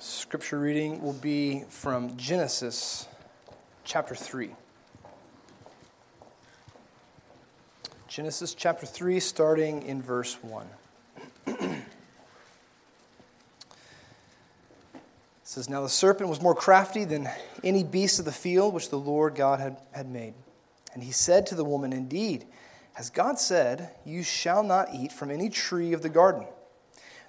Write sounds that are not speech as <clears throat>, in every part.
scripture reading will be from Genesis chapter 3. Genesis chapter 3, starting in verse 1. <clears throat> it says, Now the serpent was more crafty than any beast of the field which the Lord God had, had made. And he said to the woman, Indeed, has God said, You shall not eat from any tree of the garden?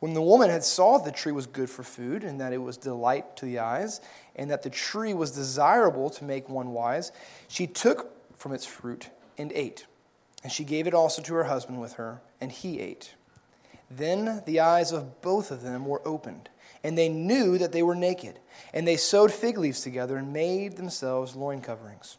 When the woman had saw the tree was good for food, and that it was delight to the eyes, and that the tree was desirable to make one wise, she took from its fruit and ate. And she gave it also to her husband with her, and he ate. Then the eyes of both of them were opened, and they knew that they were naked. And they sewed fig leaves together and made themselves loin coverings.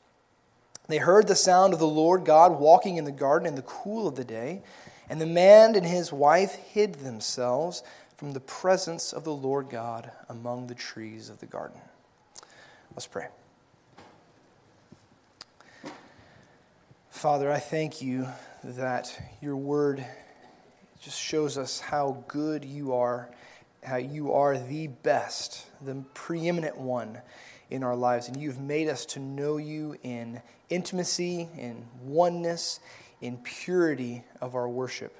They heard the sound of the Lord God walking in the garden in the cool of the day. And the man and his wife hid themselves from the presence of the Lord God among the trees of the garden. Let's pray. Father, I thank you that your word just shows us how good you are, how you are the best, the preeminent one in our lives. And you've made us to know you in intimacy, in oneness, in purity of our worship.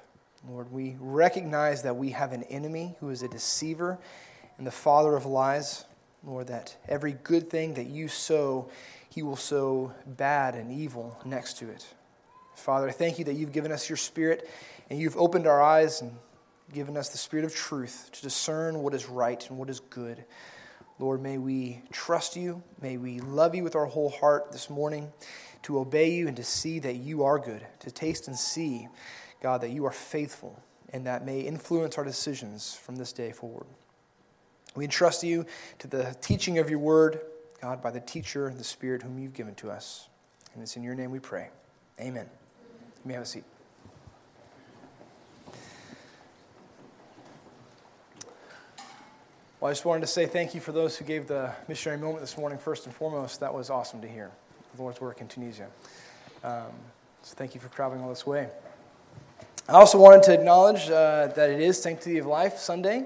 Lord, we recognize that we have an enemy who is a deceiver and the father of lies. Lord, that every good thing that you sow, he will sow bad and evil next to it. Father, I thank you that you've given us your spirit and you've opened our eyes and given us the spirit of truth to discern what is right and what is good. Lord, may we trust you. May we love you with our whole heart this morning to obey you and to see that you are good, to taste and see, God, that you are faithful, and that may influence our decisions from this day forward. We entrust you to the teaching of your word, God, by the teacher and the Spirit whom you've given to us. And it's in your name we pray. Amen. You may have a seat. Well, I just wanted to say thank you for those who gave the missionary moment this morning, first and foremost. That was awesome to hear the Lord's work in Tunisia. Um, so thank you for traveling all this way. I also wanted to acknowledge uh, that it is Sanctity of Life Sunday.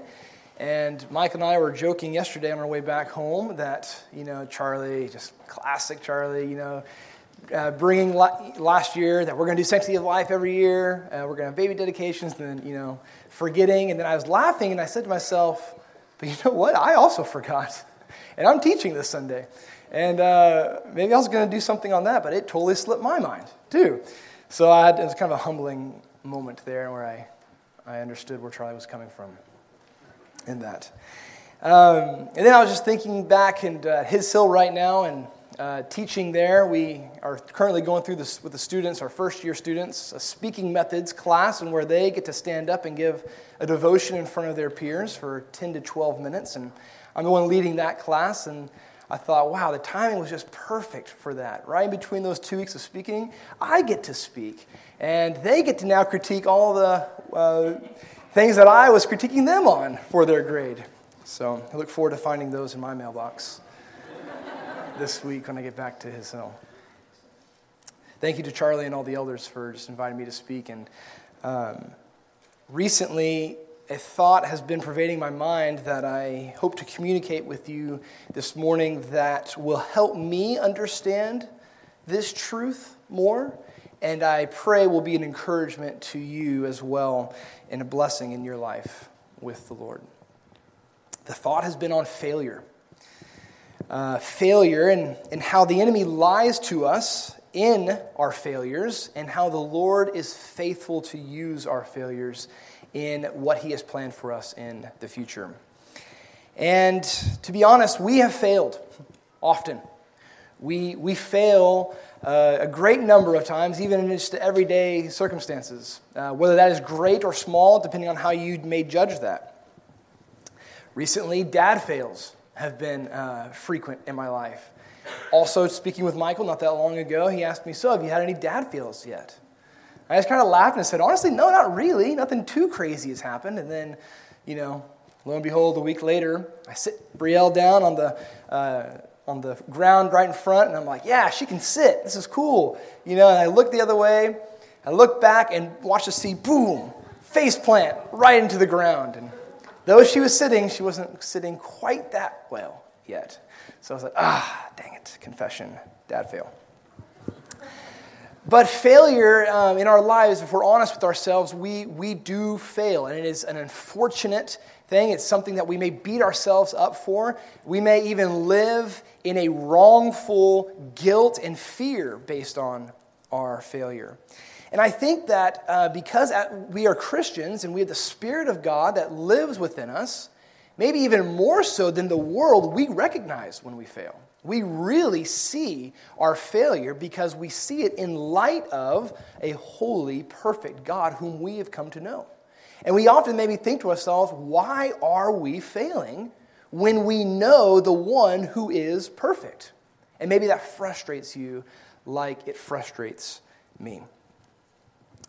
And Mike and I were joking yesterday on our way back home that, you know, Charlie, just classic Charlie, you know, uh, bringing la- last year that we're going to do Sanctity of Life every year. Uh, we're going to have baby dedications, and then, you know, forgetting. And then I was laughing and I said to myself, but you know what? I also forgot. <laughs> And I'm teaching this Sunday. And uh, maybe I was going to do something on that, but it totally slipped my mind, too. So I had, it was kind of a humbling moment there where I, I understood where Charlie was coming from in that. Um, and then I was just thinking back and uh, His Hill right now and uh, teaching there. We are currently going through this with the students, our first year students, a speaking methods class, and where they get to stand up and give a devotion in front of their peers for 10 to 12 minutes. And I'm the one leading that class. And I thought, wow, the timing was just perfect for that. Right in between those two weeks of speaking, I get to speak. And they get to now critique all the uh, things that I was critiquing them on for their grade. So I look forward to finding those in my mailbox <laughs> this week when I get back to his hill. Thank you to Charlie and all the elders for just inviting me to speak. And um, recently, a thought has been pervading my mind that I hope to communicate with you this morning that will help me understand this truth more, and I pray will be an encouragement to you as well and a blessing in your life with the Lord. The thought has been on failure. Uh, failure and, and how the enemy lies to us in our failures, and how the Lord is faithful to use our failures in what He has planned for us in the future. And to be honest, we have failed often. We, we fail uh, a great number of times, even in just everyday circumstances, uh, whether that is great or small, depending on how you may judge that. Recently, dad fails have been uh, frequent in my life. Also, speaking with Michael not that long ago, he asked me, So, have you had any dad fails yet? I just kind of laughed and said, Honestly, no, not really. Nothing too crazy has happened. And then, you know, lo and behold, a week later, I sit Brielle down on the, uh, on the ground right in front, and I'm like, Yeah, she can sit. This is cool. You know, and I look the other way, I look back and watch the sea, boom, face plant right into the ground. And though she was sitting, she wasn't sitting quite that well yet. So I was like, ah, dang it, confession, dad fail. But failure um, in our lives, if we're honest with ourselves, we, we do fail. And it is an unfortunate thing. It's something that we may beat ourselves up for. We may even live in a wrongful guilt and fear based on our failure. And I think that uh, because we are Christians and we have the Spirit of God that lives within us, maybe even more so than the world, we recognize when we fail. We really see our failure because we see it in light of a holy, perfect God whom we have come to know. And we often maybe think to ourselves, why are we failing when we know the one who is perfect? And maybe that frustrates you like it frustrates me.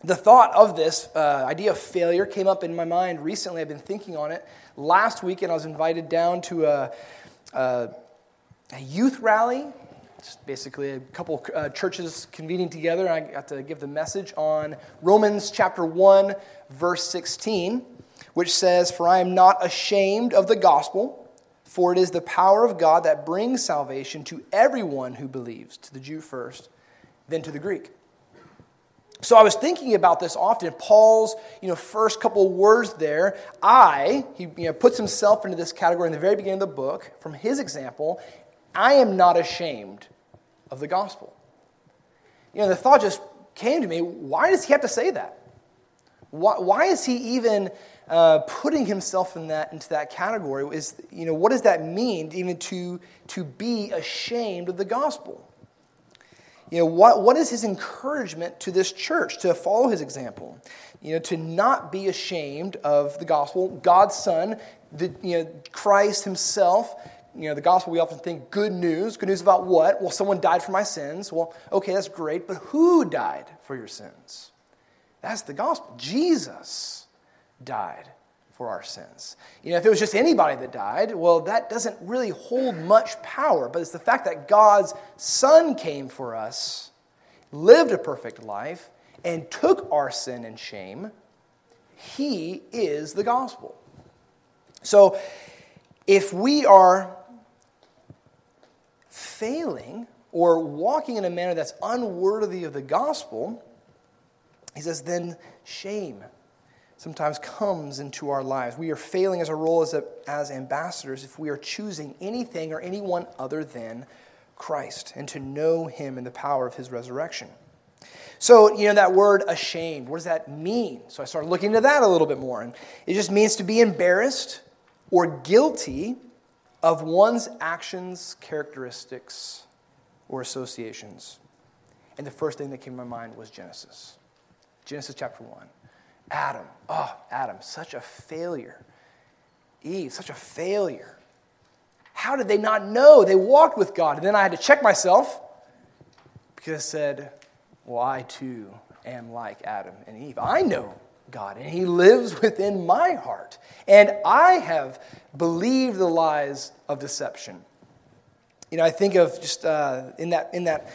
The thought of this uh, idea of failure came up in my mind recently. I've been thinking on it. Last weekend, I was invited down to a, a a youth rally. It's basically a couple uh, churches convening together. I got to give the message on Romans chapter 1, verse 16, which says, For I am not ashamed of the gospel, for it is the power of God that brings salvation to everyone who believes, to the Jew first, then to the Greek. So I was thinking about this often. Paul's, you know, first couple words there, I, he you know, puts himself into this category in the very beginning of the book from his example, I am not ashamed of the gospel. You know, the thought just came to me why does he have to say that? Why, why is he even uh, putting himself in that, into that category? Is, you know, what does that mean, even to, to be ashamed of the gospel? You know, what, what is his encouragement to this church to follow his example? You know, to not be ashamed of the gospel. God's Son, the, you know, Christ himself, you know, the gospel, we often think good news. Good news about what? Well, someone died for my sins. Well, okay, that's great, but who died for your sins? That's the gospel. Jesus died for our sins. You know, if it was just anybody that died, well, that doesn't really hold much power, but it's the fact that God's Son came for us, lived a perfect life, and took our sin and shame. He is the gospel. So, if we are failing or walking in a manner that's unworthy of the gospel, he says, then shame sometimes comes into our lives. We are failing as a role as, a, as ambassadors if we are choosing anything or anyone other than Christ and to know him in the power of his resurrection. So, you know, that word ashamed, what does that mean? So I started looking into that a little bit more. And it just means to be embarrassed or guilty of one's actions, characteristics, or associations. And the first thing that came to my mind was Genesis. Genesis chapter 1. Adam. Oh, Adam, such a failure. Eve, such a failure. How did they not know? They walked with God. And then I had to check myself because I said, Well, I too am like Adam and Eve. I know God, and He lives within my heart. And I have believed the lies of deception. You know, I think of just uh, in, that, in that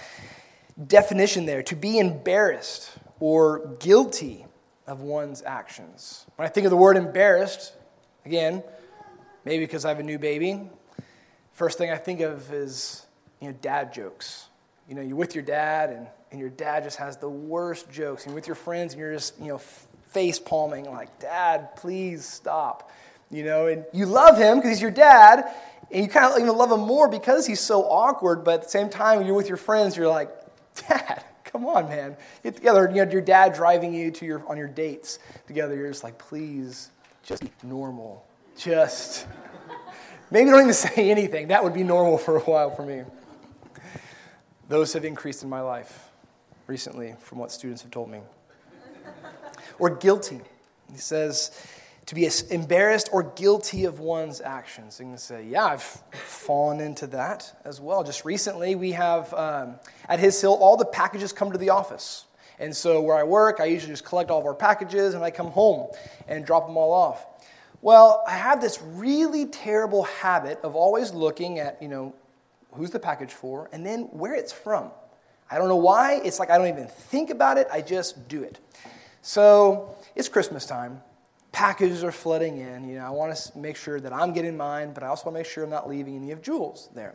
definition there to be embarrassed or guilty of one's actions. When I think of the word embarrassed, again, maybe because I have a new baby, first thing I think of is, you know, dad jokes. You know, you're with your dad, and, and your dad just has the worst jokes. And with your friends, and you're just, you know, face palming, like, Dad, please stop. You know, and you love him because he's your dad, and you kind of even love him more because he's so awkward, but at the same time, you're with your friends, you're like, Dad, come on, man. Get together. You know, your dad driving you to your, on your dates together. You're just like, please, just normal. Just. <laughs> Maybe don't even say anything. That would be normal for a while for me. Those have increased in my life recently from what students have told me or guilty. He says to be embarrassed or guilty of one's actions. You can say, Yeah, I've fallen into that as well. Just recently, we have um, at His Hill, all the packages come to the office. And so, where I work, I usually just collect all of our packages and I come home and drop them all off. Well, I have this really terrible habit of always looking at, you know, who's the package for and then where it's from. I don't know why. It's like I don't even think about it, I just do it. So, it's Christmas time packages are flooding in. You know, I want to make sure that I'm getting mine, but I also want to make sure I'm not leaving any of Jules there.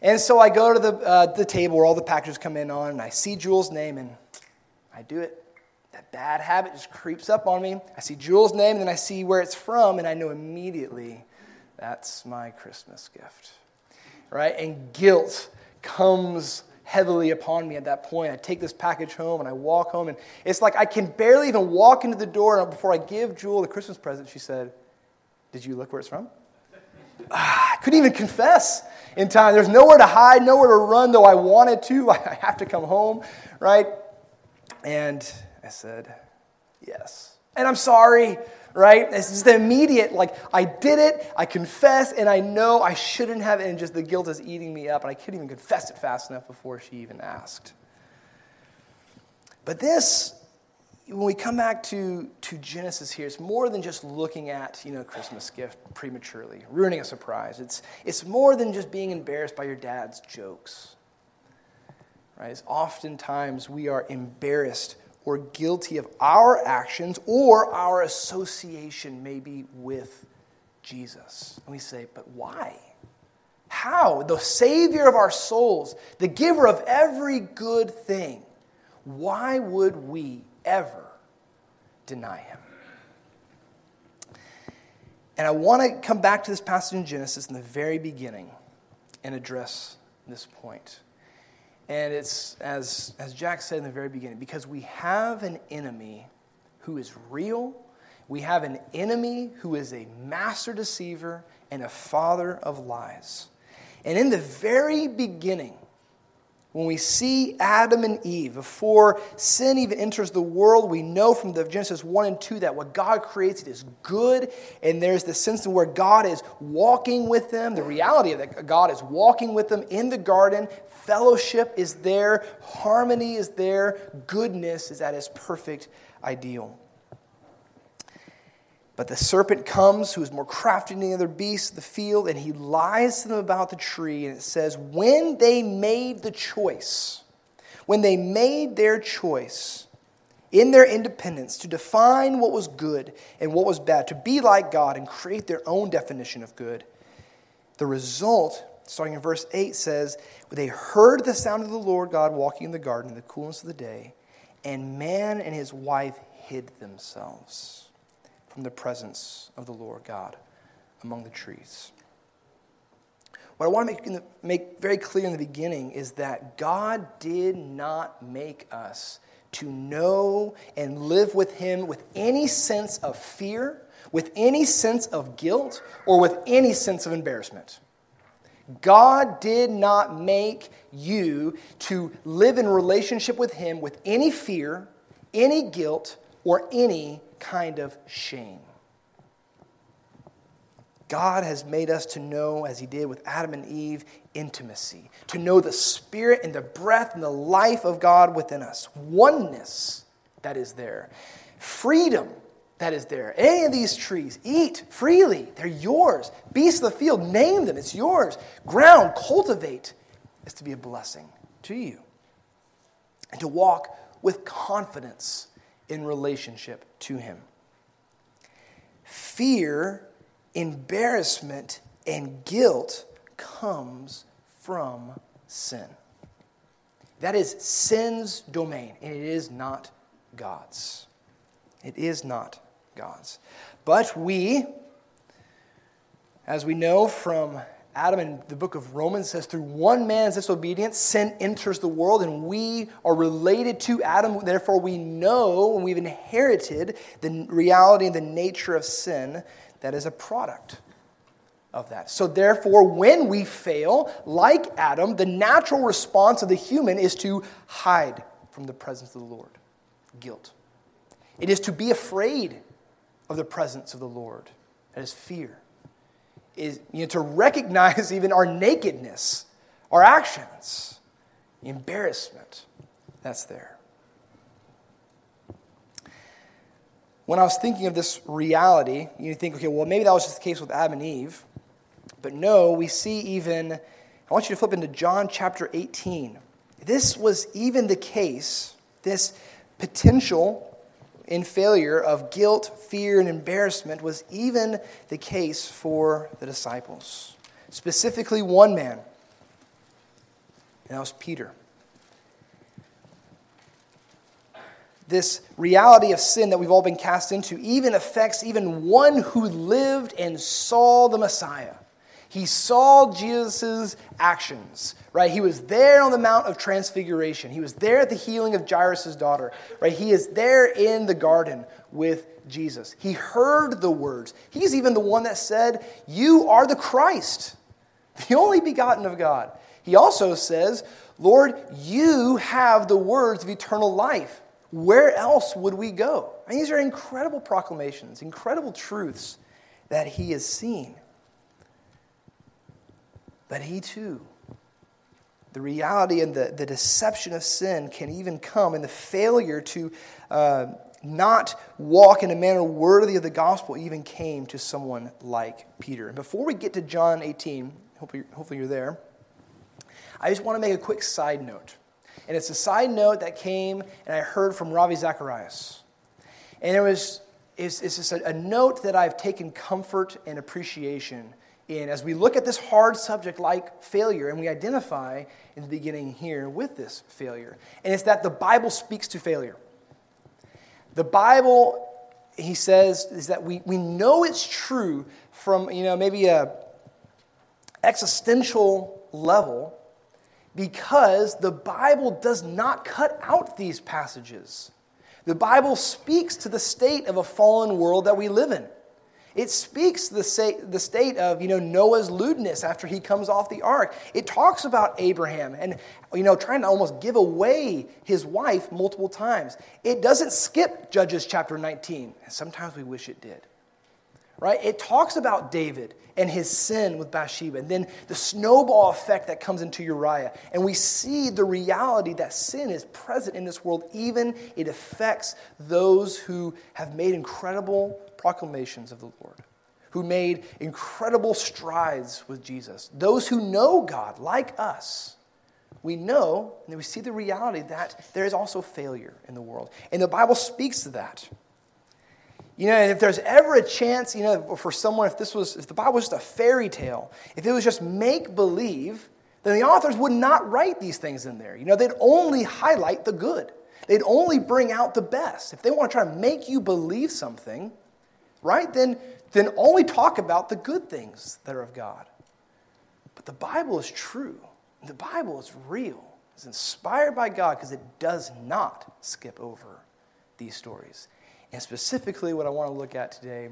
And so I go to the, uh, the table where all the packages come in on, and I see Jules' name, and I do it. That bad habit just creeps up on me. I see Jules' name, and then I see where it's from, and I know immediately that's my Christmas gift. Right? And guilt comes heavily upon me at that point. I take this package home and I walk home, and it's like I can barely even walk into the door. before I give Jewel the Christmas present, she said, Did you look where it's from? <sighs> I couldn't even confess in time. There's nowhere to hide, nowhere to run, though I wanted to. <laughs> I have to come home, right? And I said, Yes. And I'm sorry right? It's just the immediate, like, I did it, I confess, and I know I shouldn't have, and just the guilt is eating me up, and I couldn't even confess it fast enough before she even asked. But this, when we come back to, to Genesis here, it's more than just looking at, you know, Christmas gift prematurely, ruining a surprise. It's, it's more than just being embarrassed by your dad's jokes. Right? It's oftentimes we are embarrassed or guilty of our actions or our association maybe with Jesus. And we say, but why? How? The Savior of our souls, the giver of every good thing, why would we ever deny him? And I want to come back to this passage in Genesis in the very beginning and address this point. And it's, as, as Jack said in the very beginning, because we have an enemy who is real, we have an enemy who is a master deceiver and a father of lies. And in the very beginning, when we see Adam and Eve, before sin even enters the world, we know from the Genesis 1 and 2 that what God creates is good, and there's the sense of where God is walking with them, the reality of that God is walking with them in the garden, Fellowship is there, harmony is there, goodness is at its perfect ideal. But the serpent comes, who is more crafty than the other beasts of the field, and he lies to them about the tree. And it says, When they made the choice, when they made their choice in their independence to define what was good and what was bad, to be like God and create their own definition of good, the result starting in verse 8, says, They heard the sound of the Lord God walking in the garden in the coolness of the day, and man and his wife hid themselves from the presence of the Lord God among the trees. What I want to make, make very clear in the beginning is that God did not make us to know and live with Him with any sense of fear, with any sense of guilt, or with any sense of embarrassment. God did not make you to live in relationship with Him with any fear, any guilt, or any kind of shame. God has made us to know, as He did with Adam and Eve, intimacy, to know the spirit and the breath and the life of God within us, oneness that is there, freedom that is there. Any of these trees, eat freely. They're yours. Beasts of the field, name them. It's yours. Ground, cultivate. Is to be a blessing to you. And to walk with confidence in relationship to Him. Fear, embarrassment, and guilt comes from sin. That is sin's domain, and it is not God's. It is not God's. But we, as we know from Adam in the book of Romans says, through one man's disobedience, sin enters the world, and we are related to Adam. Therefore, we know and we've inherited the reality and the nature of sin that is a product of that. So, therefore, when we fail, like Adam, the natural response of the human is to hide from the presence of the Lord guilt. It is to be afraid of the presence of the Lord. That is fear. Is you know, to recognize <laughs> even our nakedness, our actions, the embarrassment that's there. When I was thinking of this reality, you think, okay, well, maybe that was just the case with Adam and Eve. But no, we see even, I want you to flip into John chapter 18. This was even the case, this potential in failure of guilt, fear, and embarrassment was even the case for the disciples. Specifically, one man, and that was Peter. This reality of sin that we've all been cast into even affects even one who lived and saw the Messiah. He saw Jesus' actions, right? He was there on the Mount of Transfiguration. He was there at the healing of Jairus' daughter, right? He is there in the garden with Jesus. He heard the words. He's even the one that said, You are the Christ, <laughs> the only begotten of God. He also says, Lord, you have the words of eternal life. Where else would we go? And these are incredible proclamations, incredible truths that he has seen. But he too, the reality and the, the deception of sin can even come, and the failure to uh, not walk in a manner worthy of the gospel even came to someone like Peter. And before we get to John 18, hopefully, hopefully you're there, I just want to make a quick side note. And it's a side note that came and I heard from Ravi Zacharias. And it was it's, it's just a, a note that I've taken comfort and appreciation in as we look at this hard subject like failure and we identify in the beginning here with this failure. And it's that the Bible speaks to failure. The Bible, he says, is that we, we know it's true from, you know, maybe a existential level because the Bible does not cut out these passages. The Bible speaks to the state of a fallen world that we live in. It speaks the, state of you know, Noah's lewdness after he comes off the ark. It talks about Abraham and you know, trying to almost give away his wife multiple times. It doesn't skip Judges chapter 19. and Sometimes we wish it did right? It talks about David and his sin with Bathsheba, and then the snowball effect that comes into Uriah. And we see the reality that sin is present in this world, even it affects those who have made incredible proclamations of the Lord, who made incredible strides with Jesus. Those who know God, like us, we know and we see the reality that there is also failure in the world. And the Bible speaks to that. You know, and if there's ever a chance, you know, for someone, if this was, if the Bible was just a fairy tale, if it was just make believe, then the authors would not write these things in there. You know, they'd only highlight the good. They'd only bring out the best. If they want to try to make you believe something, right, then, then only talk about the good things that are of God. But the Bible is true. The Bible is real. It's inspired by God because it does not skip over these stories. And specifically, what I want to look at today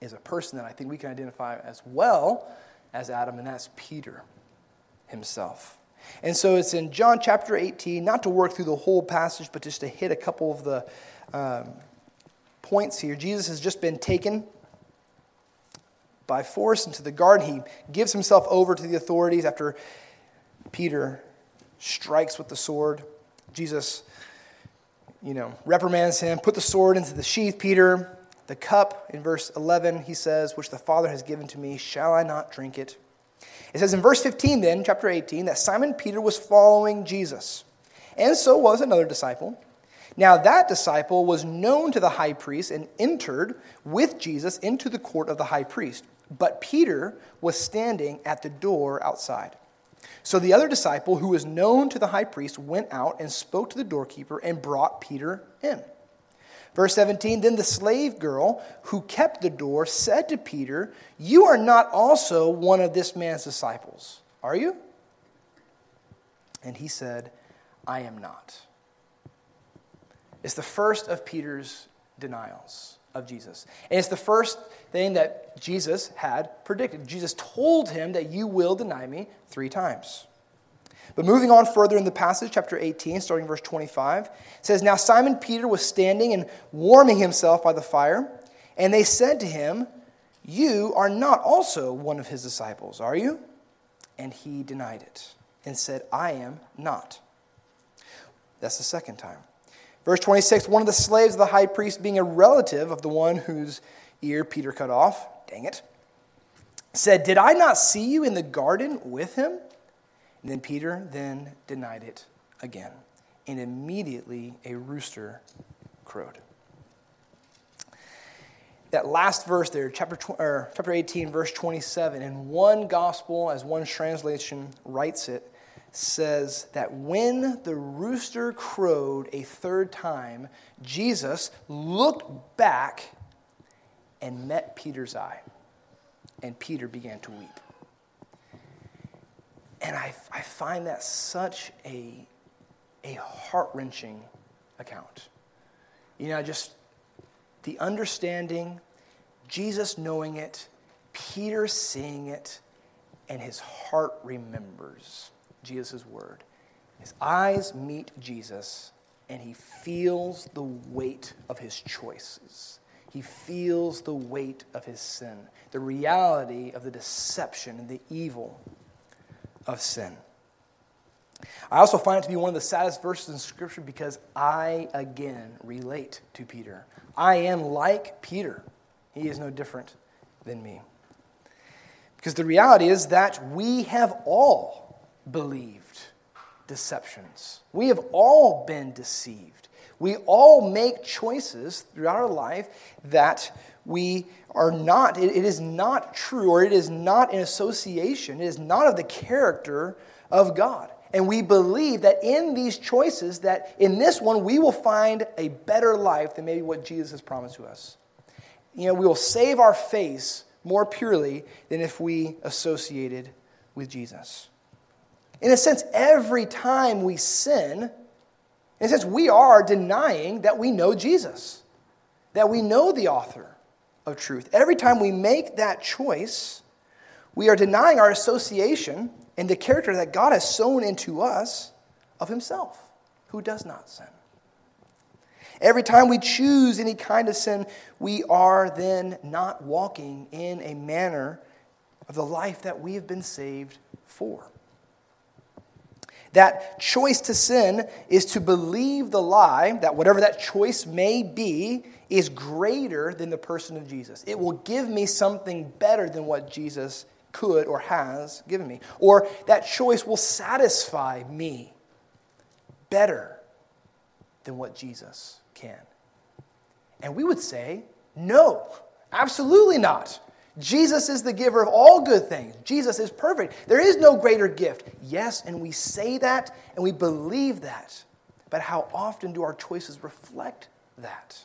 is a person that I think we can identify as well as Adam, and that's Peter himself. And so it's in John chapter 18, not to work through the whole passage, but just to hit a couple of the um, points here. Jesus has just been taken by force into the garden. He gives himself over to the authorities after Peter strikes with the sword. Jesus you know, reprimands him, put the sword into the sheath, Peter. The cup, in verse 11, he says, which the Father has given to me, shall I not drink it? It says in verse 15, then, chapter 18, that Simon Peter was following Jesus, and so was another disciple. Now, that disciple was known to the high priest and entered with Jesus into the court of the high priest. But Peter was standing at the door outside. So the other disciple, who was known to the high priest, went out and spoke to the doorkeeper and brought Peter in. Verse 17 Then the slave girl who kept the door said to Peter, You are not also one of this man's disciples, are you? And he said, I am not. It's the first of Peter's denials of Jesus. And it's the first thing that Jesus had predicted. Jesus told him that you will deny me three times. But moving on further in the passage, chapter 18, starting verse 25, says, Now Simon Peter was standing and warming himself by the fire, And they said to him, You are not also one of his disciples, are you? And he denied it and said, I am not. That's the second time. Verse 26 One of the slaves of the high priest, being a relative of the one whose ear Peter cut off, dang it, said, Did I not see you in the garden with him? And then Peter then denied it again. And immediately a rooster crowed that last verse there, chapter, or chapter 18, verse 27, in one gospel, as one translation writes it, says that when the rooster crowed a third time, Jesus looked back and met Peter's eye, and Peter began to weep. And I, I find that such a, a heart wrenching account. You know, just the understanding, Jesus knowing it, Peter seeing it, and his heart remembers Jesus' word. His eyes meet Jesus, and he feels the weight of his choices. He feels the weight of his sin, the reality of the deception and the evil of sin. I also find it to be one of the saddest verses in Scripture because I, again, relate to Peter. I am like Peter. He is no different than me. Because the reality is that we have all believed deceptions. We have all been deceived. We all make choices throughout our life that we are not, it is not true, or it is not in association, it is not of the character of God. And we believe that in these choices, that in this one, we will find a better life than maybe what Jesus has promised to us. You know, we will save our face more purely than if we associated with Jesus. In a sense, every time we sin, in a sense, we are denying that we know Jesus, that we know the author of truth. Every time we make that choice, we are denying our association and the character that God has sown into us of Himself, who does not sin. Every time we choose any kind of sin, we are then not walking in a manner of the life that we have been saved for. That choice to sin is to believe the lie that whatever that choice may be is greater than the person of Jesus. It will give me something better than what Jesus could or has given me. Or that choice will satisfy me better than what Jesus can. And we would say, no, absolutely not. Jesus is the giver of all good things. Jesus is perfect. There is no greater gift. Yes, and we say that and we believe that. But how often do our choices reflect that?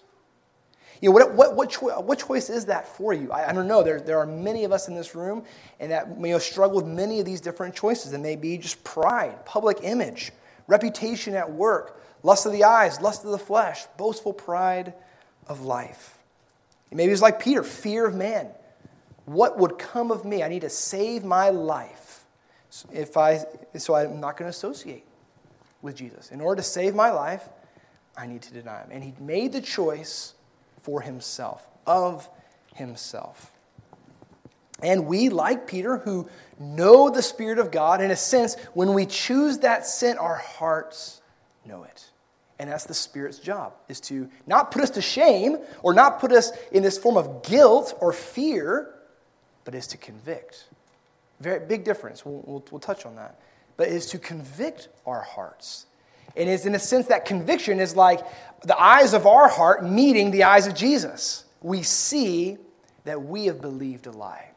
You know, what, what, what, cho- what choice is that for you? I, I, don't know. There, there are many of us in this room and that you know, struggle with many of these different choices. It may be just pride, public image, reputation at work, lust of the eyes, lust of the flesh, boastful pride of life. Maybe it's like Peter, fear of man. What would come of me? I need to save my life. If I, so I'm not going to associate with Jesus. In order to save my life, I need to deny him. And he made the choice for himself, of himself. And we, like Peter, who know the Spirit of God, in a sense, when we choose that sin, our hearts know it. And that's the Spirit's job, is to not put us to shame or not put us in this form of guilt or fear, but is to convict. Very big difference. We'll, we'll, we'll touch on that. But is to convict our hearts. And is in a sense that conviction is like the eyes of our heart meeting the eyes of Jesus. We see that we have believed a lie.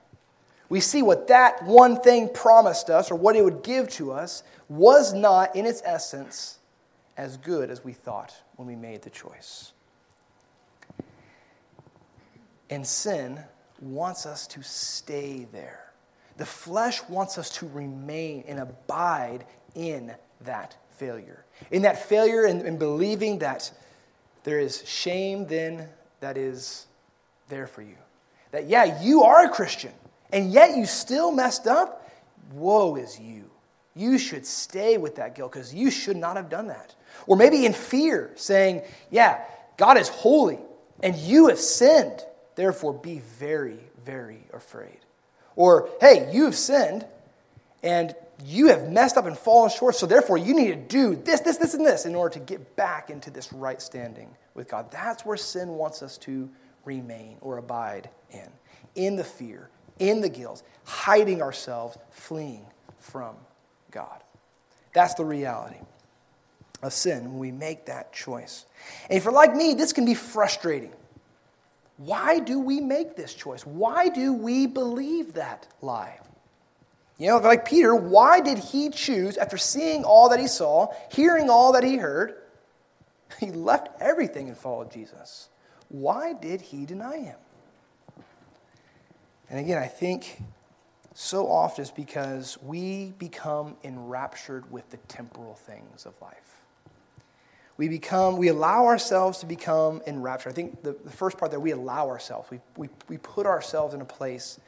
We see what that one thing promised us or what it would give to us was not, in its essence, as good as we thought when we made the choice. And sin wants us to stay there. The flesh wants us to remain and abide in that failure. In that failure and, in believing that there is shame then that is there for you. That, yeah, you are a Christian, and yet you still messed up. Woe is you. You should stay with that guilt because you should not have done that. Or maybe in fear, saying, yeah, God is holy, and you have sinned. Therefore be very, very afraid. Or, hey, you've sinned and you have messed up and fallen short, so therefore you need to do this, this, this, and this in order to get back into this right standing with God. That's where sin wants us to remain or abide in. In the fear, in the guilt, hiding ourselves, fleeing from God. That's the reality of sin when we make that choice. And if you're like me, this can be frustrating. Why do we make this choice? Why do we believe that lie? You know, like Peter, why did he choose, after seeing all that he saw, hearing all that he heard, <laughs> he left everything and followed Jesus? Why did he deny him? And again, I think so often it's because we become enraptured with the temporal things of life. We become, we allow ourselves to become enraptured. I think the, the first part that we allow ourselves, we, we, we put ourselves in a place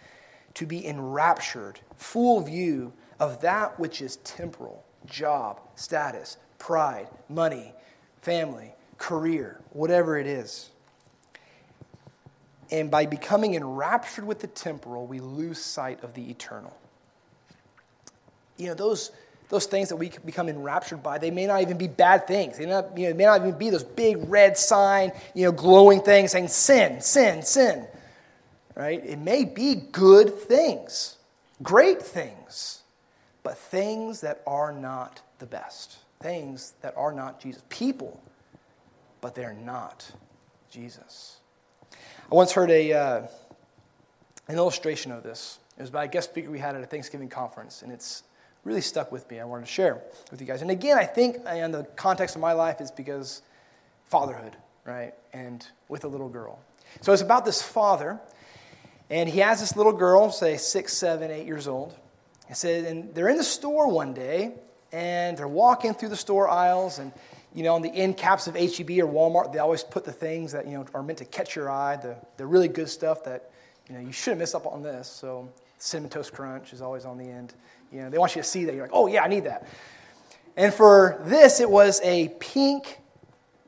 to be enraptured, full view of that which is temporal job, status, pride, money, family, career, whatever it is. And by becoming enraptured with the temporal, we lose sight of the eternal. You know, those, those things that we become enraptured by, they may not even be bad things. They, not, you know, may not even be those big red sign, you know, glowing things saying sin, sin, sin. Right? It may be good things, great things, but things that are not the best. Things that are not Jesus. People, but they're not Jesus. I once heard a, uh, an illustration of this. It was by a guest speaker we had at a Thanksgiving conference, and it's really stuck with me. I wanted to share with you guys. And again, I think in the context of my life is because fatherhood, right? And with a little girl. So it's about this father, and he has this little girl, say six, seven, eight years old. He said, and they're in the store one day, and they're walking through the store aisles, and you know, on the end caps of HEB or Walmart, they always put the things that, you know, are meant to catch your eye, the, the really good stuff that, you know, you shouldn't miss up on this. So Cinnamon Toast Crunch is always on the end. You know, they want you to see that. You're like, oh, yeah, I need that. And for this, it was a pink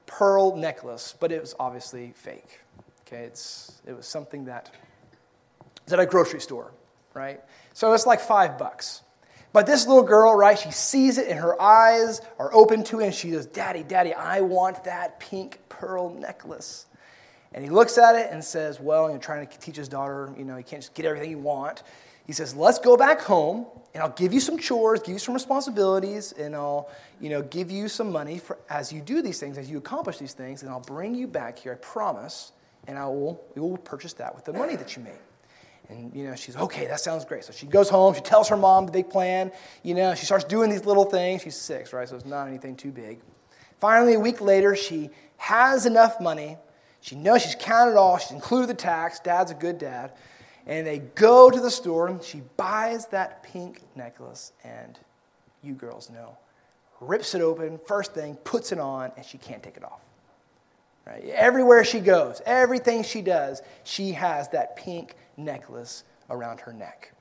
pearl necklace, but it was obviously fake. Okay, it's, it was something that is at a grocery store, right? So it's like five bucks. But this little girl, right, she sees it and her eyes are open to it and she goes, Daddy, Daddy, I want that pink pearl necklace. And he looks at it and says, Well, you're trying to teach his daughter, you know, you can't just get everything you want. He says, Let's go back home and I'll give you some chores, give you some responsibilities, and I'll, you know, give you some money for, as you do these things, as you accomplish these things, and I'll bring you back here, I promise, and I will, we will purchase that with the money that you made. And, you know, she's, okay, that sounds great. So she goes home, she tells her mom the big plan. You know, she starts doing these little things. She's six, right? So it's not anything too big. Finally, a week later, she has enough money. She knows she's counted all. She's included the tax. Dad's a good dad. And they go to the store. She buys that pink necklace. And you girls know, rips it open, first thing, puts it on, and she can't take it off. Right? Everywhere she goes, everything she does, she has that pink necklace around her neck.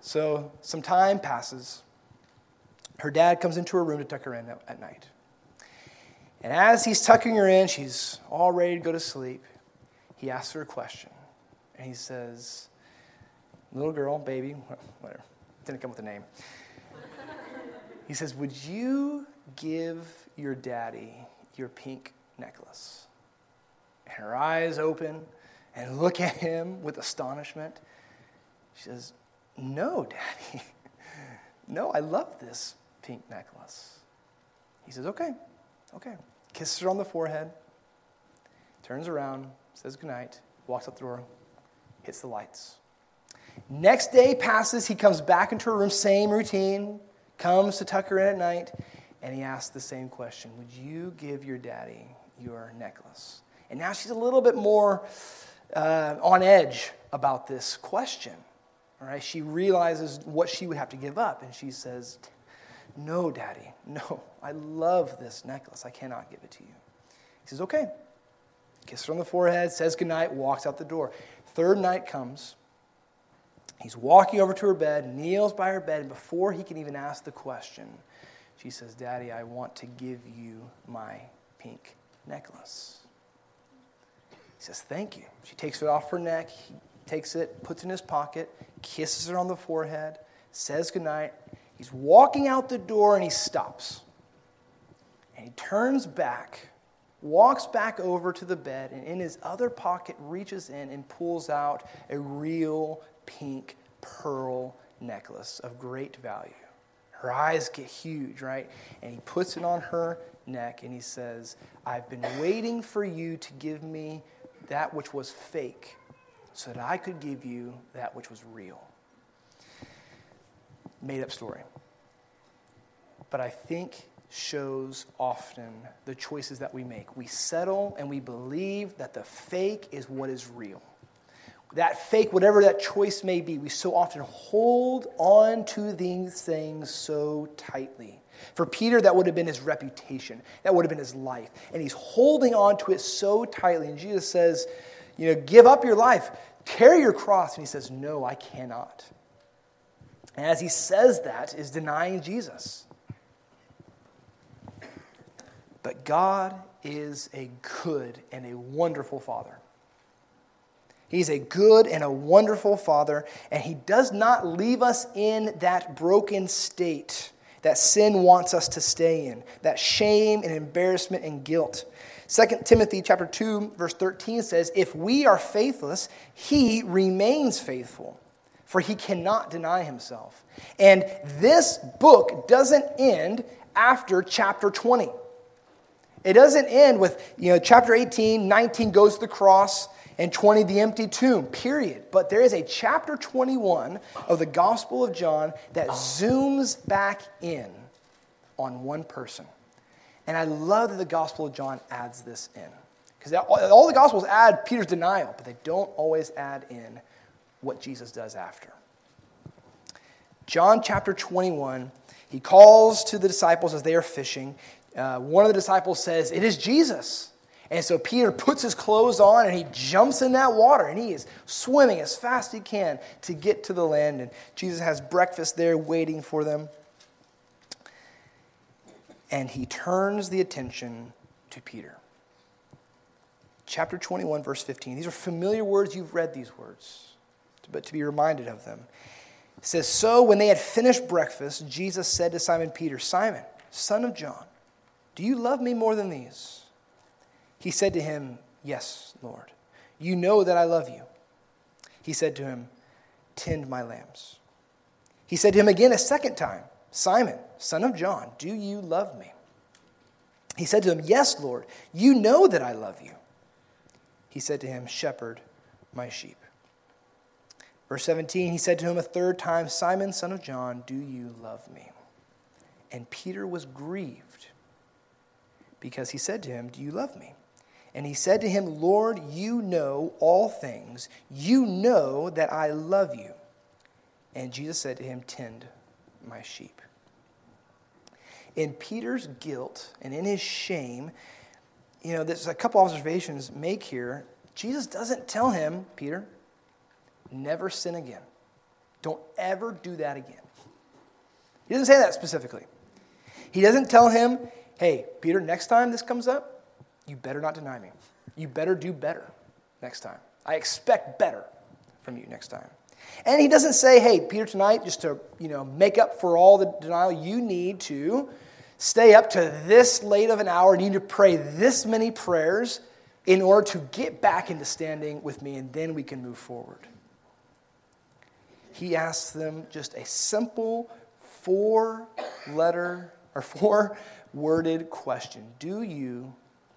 So some time passes. Her dad comes into her room to tuck her in at night. And as he's tucking her in, she's all ready to go to sleep. He asks her a question. And he says, Little girl, baby, <laughs> whatever, didn't come with a name. he says, Would you give your daddy your pink necklace? And her eyes open and look at him with astonishment. She says, No, Daddy. <laughs> no, I love this pink necklace. He says, Okay, okay. Kisses her on the forehead, turns around, says goodnight, walks out the door, hits the lights. Next day passes, he comes back into her room, same routine, comes to tuck her in at night, and he asks the same question Would you give your daddy your necklace? And now she's a little bit more uh, on edge about this question. All right, she realizes what she would have to give up, and she says, No, Daddy, no, I love this necklace. I cannot give it to you. He says, Okay. Kisses her on the forehead, says goodnight, walks out the door. Third night comes. He's walking over to her bed, kneels by her bed, and before he can even ask the question, she says, Daddy, I want to give you my pink necklace. He says, Thank you. She takes it off her neck. He takes it, puts it in his pocket, kisses her on the forehead, says goodnight. He's walking out the door and he stops. And he turns back, walks back over to the bed, and in his other pocket reaches in and pulls out a real pink pearl necklace of great value. Her eyes get huge, right? And he puts it on her neck and he says, I've been waiting for you to give me that which was fake so that I could give you that which was real. Made up story. But I think shows often the choices that we make. We settle and we believe that the fake is what is real that fake, whatever that choice may be, we so often hold on to these things so tightly. For Peter, that would have been his reputation, that would have been his life. And he's holding on to it so tightly. And Jesus says, You know, give up your life, carry your cross. And he says, No, I cannot. And as he says that, is denying Jesus. But God is a good and a wonderful Father. He's a good and a wonderful Father, and He does not leave us in that broken state that sin wants us to stay in, that shame and embarrassment and guilt. 2 Timothy chapter 2 verse 13 says, "If we are faithless, he remains faithful, for he cannot deny himself." And this book doesn't end after chapter 20. It doesn't end with, you know, chapter 18, 19 goes to the cross, and 20 the empty tomb period. But there is a chapter 21 of the gospel of john that zooms back in on one person. And i love that the gospel of john adds this in because all the gospels add peter's denial but they don't always add in what jesus does after. John chapter 21 he calls to the disciples as they are fishing uh, one of the disciples says it is jesus and so Peter puts his clothes on and he jumps in that water and he is swimming as fast as he can to get to the land. And Jesus has breakfast there waiting for them. And he turns the attention to Peter. Chapter 21, verse 15. These are familiar words. You've read these words, but to be reminded of them. It says, So when they had finished breakfast, Jesus said to Simon Peter, Simon, son of John, do you love me more than these? He said to him, Yes, Lord. You know that I love you. He said to him, Tend my lambs. He said to him again a second time, Simon, son of John, do you love me? He said to him, Yes, Lord. You know that I love you. He said to him, Shepherd my sheep. Verse 17, he said to him a third time, Simon, son of John, do you love me? And Peter was grieved because he said to him, Do you love me? And he said to him, Lord, you know all things. You know that I love you. And Jesus said to him, Tend my sheep. In Peter's guilt and in his shame, you know, there's a couple observations make here. Jesus doesn't tell him, Peter, never sin again. Don't ever do that again. He doesn't say that specifically. He doesn't tell him, hey, Peter, next time this comes up, you better not deny me. You better do better next time. I expect better from you next time. And he doesn't say, hey, Peter, tonight, just to you know, make up for all the denial, you need to stay up to this late of an hour, you need to pray this many prayers in order to get back into standing with me, and then we can move forward. He asks them just a simple four letter or four worded question Do you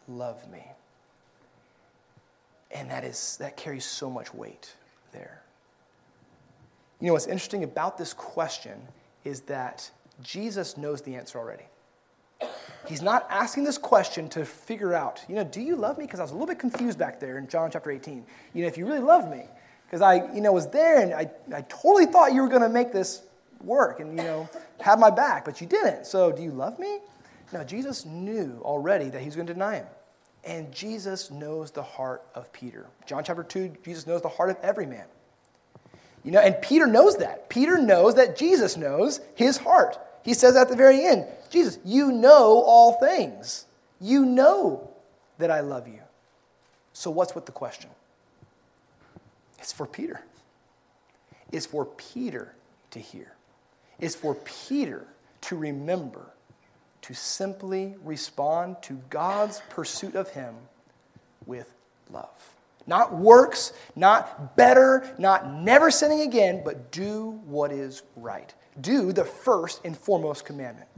love me? And that is that carries so much weight there. You know what's interesting about this question is that Jesus knows the answer already. He's not asking this question to figure out, you know, do you love me? Because I was a little bit confused back there in John chapter 18. You know, if you really love me, because I, you know, was there and I, I totally thought you were going to make this work and, you know, <laughs> have my back, but you didn't. So do you love me? No, Jesus knew already that he was going to deny him. And Jesus knows the heart of Peter. John chapter 2, Jesus knows the heart of every man. You know, and Peter knows that. Peter knows that Jesus knows his heart. He says at the very end, Jesus, you know all things. You know that I love you. So, what's with the question? It's for Peter. It's for Peter to hear. It's for Peter to remember to simply respond to God's pursuit of him with love. Not works, not better, not never sinning again, but do what is right. Do the first and foremost commandment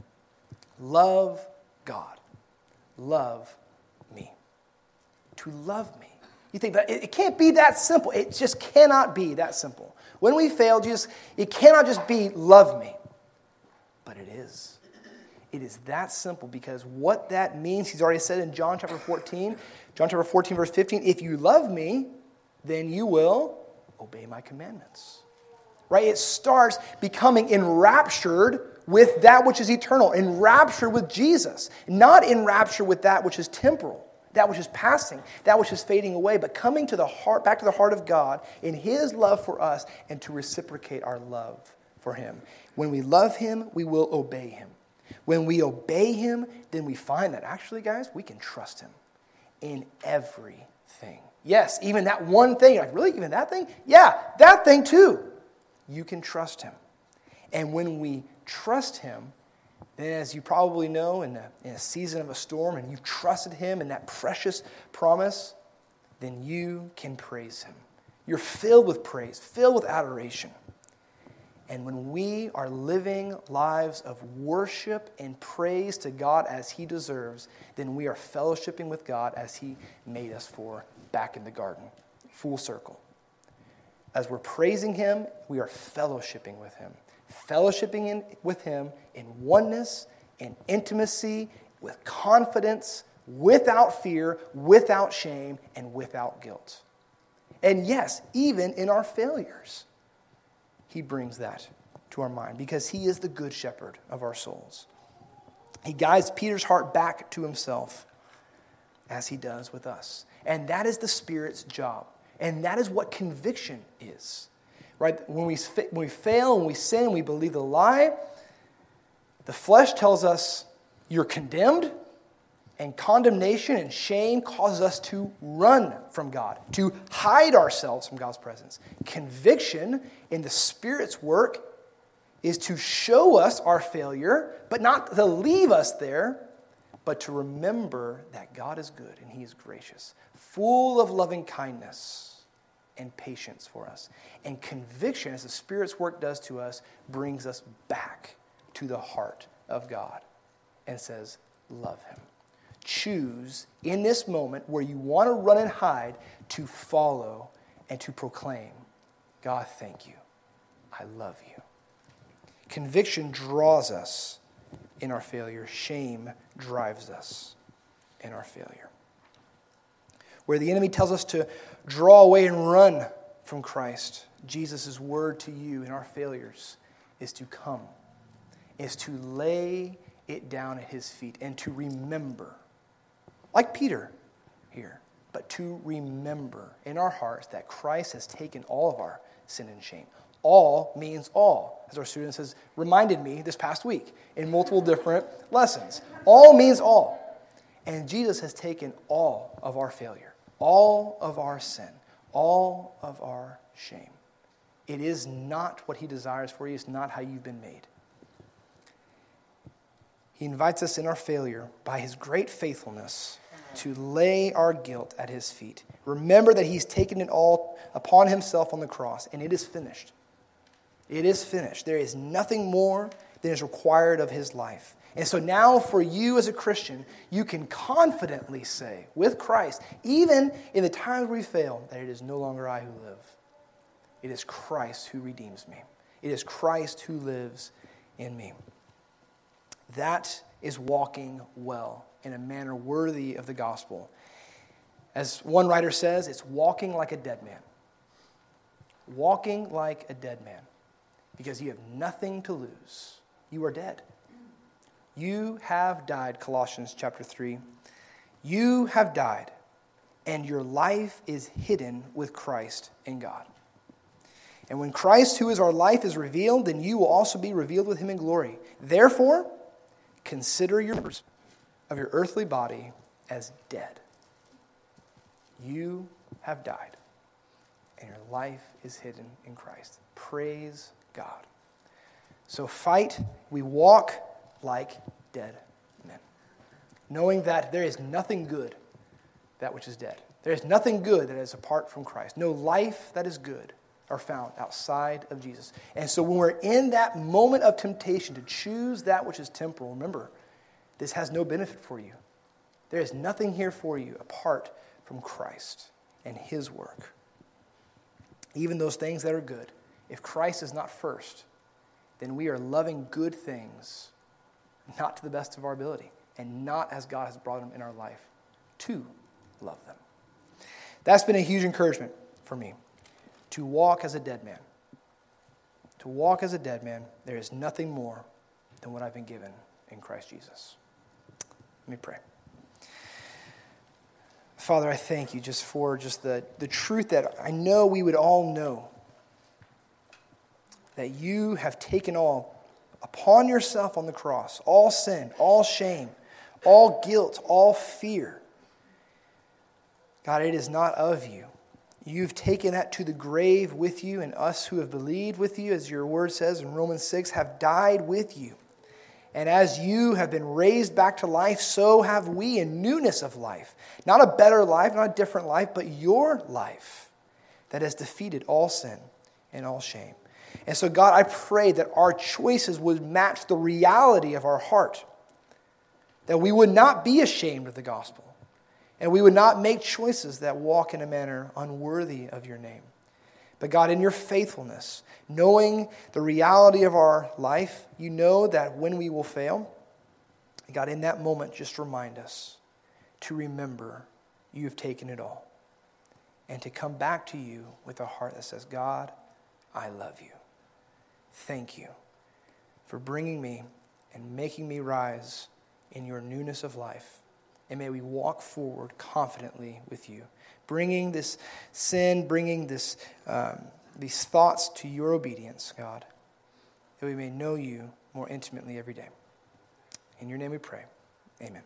love God. Love me. To love me. You think that it can't be that simple. It just cannot be that simple. When we fail, Jesus, it cannot just be love me. But it is. It is that simple because what that means, he's already said in John chapter 14, John chapter 14, verse 15, if you love me, then you will obey my commandments. Right? It starts becoming enraptured with that which is eternal, enraptured with Jesus, not enraptured with that which is temporal, that which is passing, that which is fading away, but coming to the heart, back to the heart of God in His love for us and to reciprocate our love for Him. When we love Him, we will obey Him. When we obey Him, then we find that actually, guys, we can trust Him in everything. Yes, even that one thing. Like, really? Even that thing? Yeah, that thing too. You can trust Him. And when we trust Him, then, as you probably know, in a, in a season of a storm, and you've trusted Him in that precious promise, then you can praise Him. You're filled with praise, filled with adoration. And when we are living lives of worship and praise to God as He deserves, then we are fellowshipping with God as He made us for back in the garden. Full circle. As we're praising Him, we are fellowshipping with Him. Fellowshipping in, with Him in oneness, in intimacy, with confidence, without fear, without shame, and without guilt. And yes, even in our failures he brings that to our mind because he is the good shepherd of our souls. He guides Peter's heart back to himself as he does with us. And that is the Spirit's job. And that is what conviction is. Right? When we, when we fail and we sin, we believe the lie, the flesh tells us you're condemned, and condemnation and shame causes us to run from God, to hide ourselves from God's presence. Conviction in the Spirit's work is to show us our failure, but not to leave us there, but to remember that God is good and He is gracious, full of loving kindness and patience for us. And conviction, as the Spirit's work does to us, brings us back to the heart of God and says, Love Him choose in this moment where you want to run and hide to follow and to proclaim God, thank you. I love you. Conviction draws us in our failure, shame drives us in our failure. Where the enemy tells us to draw away and run from Christ, Jesus' word to you in our failures is to come, is to lay it down at his feet and to remember like Peter here, but to remember in our hearts that Christ has taken all of our sin and shame. All means all, as our students has reminded me this past week in multiple different lessons. All means all. And Jesus has taken all of our failure, all of our sin, all of our shame. It is not what he desires for you, it's not how you've been made. He invites us in our failure by his great faithfulness to lay our guilt at his feet. Remember that he's taken it all upon himself on the cross, and it is finished. It is finished. There is nothing more than is required of his life. And so now, for you as a Christian, you can confidently say, with Christ, even in the times we fail, that it is no longer I who live. It is Christ who redeems me. It is Christ who lives in me. That is walking well in a manner worthy of the gospel. As one writer says, it's walking like a dead man. Walking like a dead man because you have nothing to lose. You are dead. You have died, Colossians chapter 3. You have died, and your life is hidden with Christ in God. And when Christ, who is our life, is revealed, then you will also be revealed with him in glory. Therefore, Consider your members of your earthly body as dead. You have died, and your life is hidden in Christ. Praise God. So fight, we walk like dead men, knowing that there is nothing good that which is dead. There is nothing good that is apart from Christ. No life that is good are found outside of Jesus. And so when we're in that moment of temptation to choose that which is temporal, remember, this has no benefit for you. There is nothing here for you apart from Christ and his work. Even those things that are good, if Christ is not first, then we are loving good things not to the best of our ability and not as God has brought them in our life to love them. That's been a huge encouragement for me to walk as a dead man. To walk as a dead man, there is nothing more than what I've been given in Christ Jesus. Let me pray. Father, I thank you just for just the, the truth that I know we would all know that you have taken all upon yourself on the cross all sin, all shame, all guilt, all fear. God, it is not of you. You've taken that to the grave with you, and us who have believed with you, as your word says in Romans 6, have died with you. And as you have been raised back to life, so have we in newness of life. Not a better life, not a different life, but your life that has defeated all sin and all shame. And so, God, I pray that our choices would match the reality of our heart, that we would not be ashamed of the gospel, and we would not make choices that walk in a manner unworthy of your name. But God, in your faithfulness, knowing the reality of our life, you know that when we will fail, God, in that moment, just remind us to remember you have taken it all and to come back to you with a heart that says, God, I love you. Thank you for bringing me and making me rise in your newness of life. And may we walk forward confidently with you bringing this sin, bringing this, um, these thoughts to your obedience, God, that we may know you more intimately every day. In your name we pray. Amen.